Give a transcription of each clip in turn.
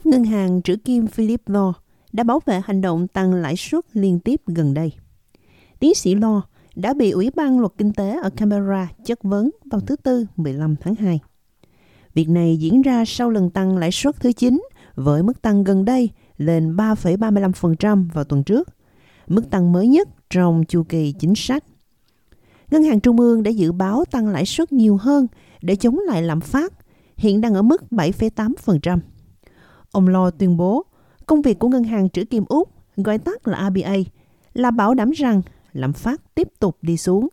đốc ngân hàng trữ kim Philip Law đã bảo vệ hành động tăng lãi suất liên tiếp gần đây. Tiến sĩ Law đã bị Ủy ban luật kinh tế ở Canberra chất vấn vào thứ Tư 15 tháng 2. Việc này diễn ra sau lần tăng lãi suất thứ 9 với mức tăng gần đây lên 3,35% vào tuần trước, mức tăng mới nhất trong chu kỳ chính sách. Ngân hàng Trung ương đã dự báo tăng lãi suất nhiều hơn để chống lại lạm phát, hiện đang ở mức 7,8%. Ông Lo tuyên bố, công việc của Ngân hàng trữ kim Úc, gọi tắt là RBA, là bảo đảm rằng lạm phát tiếp tục đi xuống.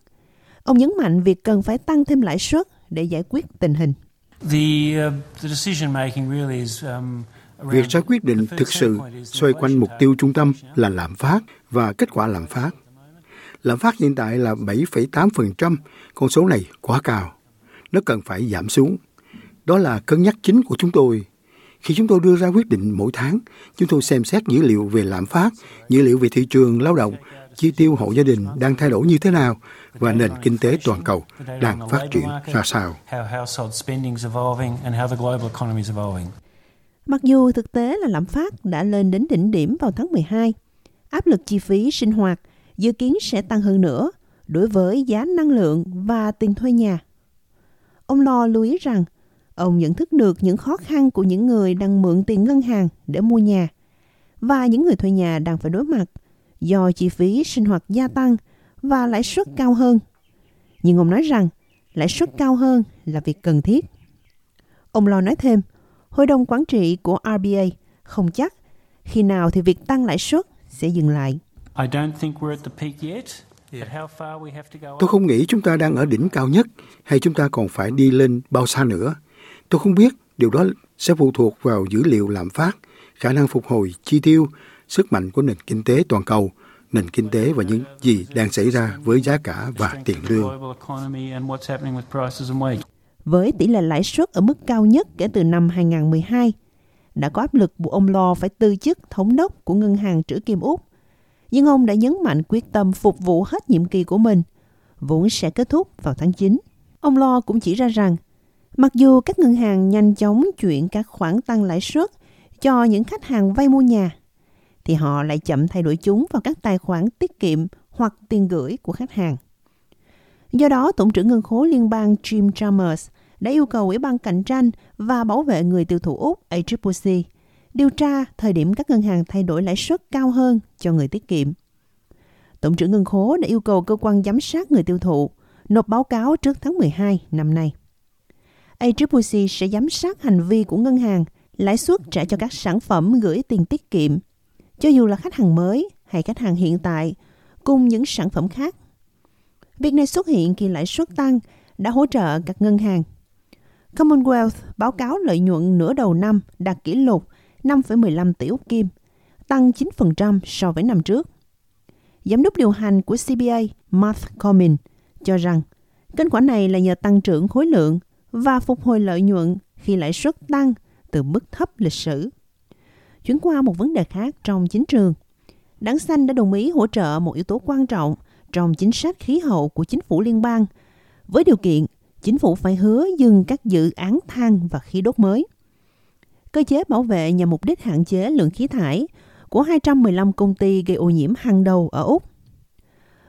Ông nhấn mạnh việc cần phải tăng thêm lãi suất để giải quyết tình hình. The, uh, the decision making really is um, Việc ra quyết định thực sự xoay quanh mục tiêu trung tâm là lạm phát và kết quả lạm phát. Lạm phát hiện tại là 7,8%, con số này quá cao. Nó cần phải giảm xuống. Đó là cân nhắc chính của chúng tôi. Khi chúng tôi đưa ra quyết định mỗi tháng, chúng tôi xem xét dữ liệu về lạm phát, dữ liệu về thị trường lao động, chi tiêu hộ gia đình đang thay đổi như thế nào và nền kinh tế toàn cầu đang phát triển ra sao. Mặc dù thực tế là lạm phát đã lên đến đỉnh điểm vào tháng 12, áp lực chi phí sinh hoạt dự kiến sẽ tăng hơn nữa đối với giá năng lượng và tiền thuê nhà. Ông Lo lưu ý rằng ông nhận thức được những khó khăn của những người đang mượn tiền ngân hàng để mua nhà và những người thuê nhà đang phải đối mặt do chi phí sinh hoạt gia tăng và lãi suất cao hơn. Nhưng ông nói rằng lãi suất cao hơn là việc cần thiết. Ông Lo nói thêm, Hội đồng quản trị của RBA không chắc khi nào thì việc tăng lãi suất sẽ dừng lại. Tôi không nghĩ chúng ta đang ở đỉnh cao nhất hay chúng ta còn phải đi lên bao xa nữa. Tôi không biết điều đó sẽ phụ thuộc vào dữ liệu lạm phát, khả năng phục hồi chi tiêu, sức mạnh của nền kinh tế toàn cầu, nền kinh tế và những gì đang xảy ra với giá cả và tiền lương. Với tỷ lệ lãi suất ở mức cao nhất kể từ năm 2012, đã có áp lực buộc ông Lo phải từ chức thống đốc của Ngân hàng Trữ Kim Úc. Nhưng ông đã nhấn mạnh quyết tâm phục vụ hết nhiệm kỳ của mình, vốn sẽ kết thúc vào tháng 9. Ông Lo cũng chỉ ra rằng, mặc dù các ngân hàng nhanh chóng chuyển các khoản tăng lãi suất cho những khách hàng vay mua nhà, thì họ lại chậm thay đổi chúng vào các tài khoản tiết kiệm hoặc tiền gửi của khách hàng. Do đó, Tổng trưởng Ngân khố Liên bang Jim Chalmers đã yêu cầu Ủy ban Cạnh tranh và Bảo vệ người tiêu thụ Úc ACCC điều tra thời điểm các ngân hàng thay đổi lãi suất cao hơn cho người tiết kiệm. Tổng trưởng Ngân khố đã yêu cầu cơ quan giám sát người tiêu thụ nộp báo cáo trước tháng 12 năm nay. ACCC sẽ giám sát hành vi của ngân hàng lãi suất trả cho các sản phẩm gửi tiền tiết kiệm, cho dù là khách hàng mới hay khách hàng hiện tại, cùng những sản phẩm khác. Việc này xuất hiện khi lãi suất tăng đã hỗ trợ các ngân hàng Commonwealth báo cáo lợi nhuận nửa đầu năm đạt kỷ lục 5,15 tỷ Úc Kim, tăng 9% so với năm trước. Giám đốc điều hành của CBA, Mark Comin, cho rằng kết quả này là nhờ tăng trưởng khối lượng và phục hồi lợi nhuận khi lãi suất tăng từ mức thấp lịch sử. Chuyển qua một vấn đề khác trong chính trường. Đảng xanh đã đồng ý hỗ trợ một yếu tố quan trọng trong chính sách khí hậu của chính phủ liên bang với điều kiện, chính phủ phải hứa dừng các dự án than và khí đốt mới. Cơ chế bảo vệ nhằm mục đích hạn chế lượng khí thải của 215 công ty gây ô nhiễm hàng đầu ở Úc.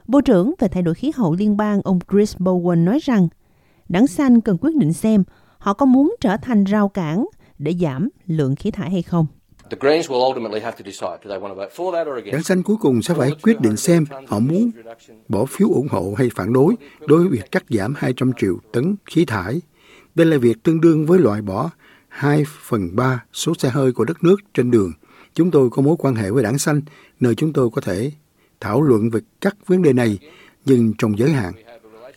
Bộ trưởng về thay đổi khí hậu liên bang ông Chris Bowen nói rằng đảng xanh cần quyết định xem họ có muốn trở thành rào cản để giảm lượng khí thải hay không. Đảng xanh cuối cùng sẽ phải quyết định xem họ muốn bỏ phiếu ủng hộ hay phản đối đối với việc cắt giảm 200 triệu tấn khí thải. Đây là việc tương đương với loại bỏ 2 phần 3 số xe hơi của đất nước trên đường. Chúng tôi có mối quan hệ với đảng xanh, nơi chúng tôi có thể thảo luận về các vấn đề này, nhưng trong giới hạn.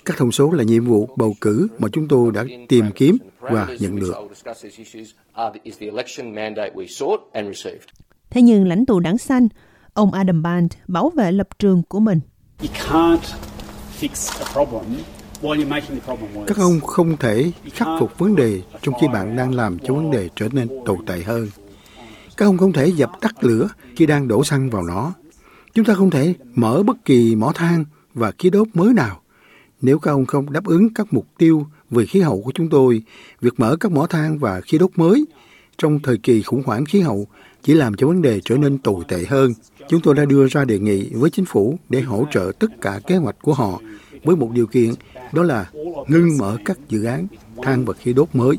Các thông số là nhiệm vụ bầu cử mà chúng tôi đã tìm kiếm và nhận được. Thế nhưng lãnh tụ đảng xanh, ông Adam Band bảo vệ lập trường của mình. Các ông không thể khắc phục vấn đề trong khi bạn đang làm cho vấn đề trở nên tồi tệ hơn. Các ông không thể dập tắt lửa khi đang đổ xăng vào nó. Chúng ta không thể mở bất kỳ mỏ than và khí đốt mới nào nếu các ông không đáp ứng các mục tiêu về khí hậu của chúng tôi, việc mở các mỏ than và khí đốt mới trong thời kỳ khủng hoảng khí hậu chỉ làm cho vấn đề trở nên tồi tệ hơn. Chúng tôi đã đưa ra đề nghị với chính phủ để hỗ trợ tất cả kế hoạch của họ với một điều kiện đó là ngưng mở các dự án than và khí đốt mới.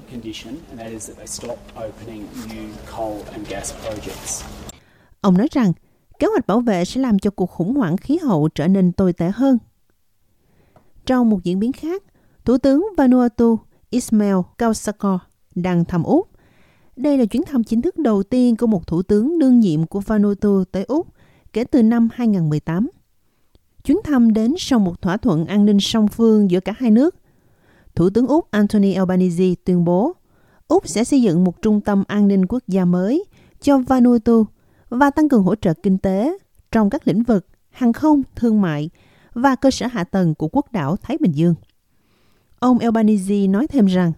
Ông nói rằng kế hoạch bảo vệ sẽ làm cho cuộc khủng hoảng khí hậu trở nên tồi tệ hơn. Trong một diễn biến khác, Thủ tướng Vanuatu Ismail Kausakor đang thăm Úc. Đây là chuyến thăm chính thức đầu tiên của một thủ tướng đương nhiệm của Vanuatu tới Úc kể từ năm 2018. Chuyến thăm đến sau một thỏa thuận an ninh song phương giữa cả hai nước. Thủ tướng Úc Anthony Albanese tuyên bố Úc sẽ xây dựng một trung tâm an ninh quốc gia mới cho Vanuatu và tăng cường hỗ trợ kinh tế trong các lĩnh vực hàng không, thương mại và cơ sở hạ tầng của quốc đảo Thái Bình Dương. Ông Albanese nói thêm rằng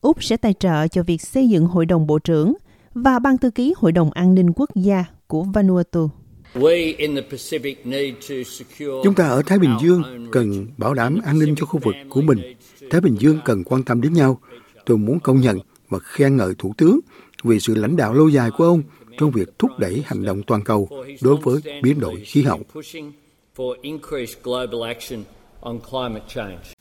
Úc sẽ tài trợ cho việc xây dựng Hội đồng Bộ trưởng và Ban thư ký Hội đồng An ninh Quốc gia của Vanuatu. Chúng ta ở Thái Bình Dương cần bảo đảm an ninh cho khu vực của mình. Thái Bình Dương cần quan tâm đến nhau. Tôi muốn công nhận và khen ngợi Thủ tướng vì sự lãnh đạo lâu dài của ông trong việc thúc đẩy hành động toàn cầu đối với biến đổi khí hậu. for increased global action on climate change.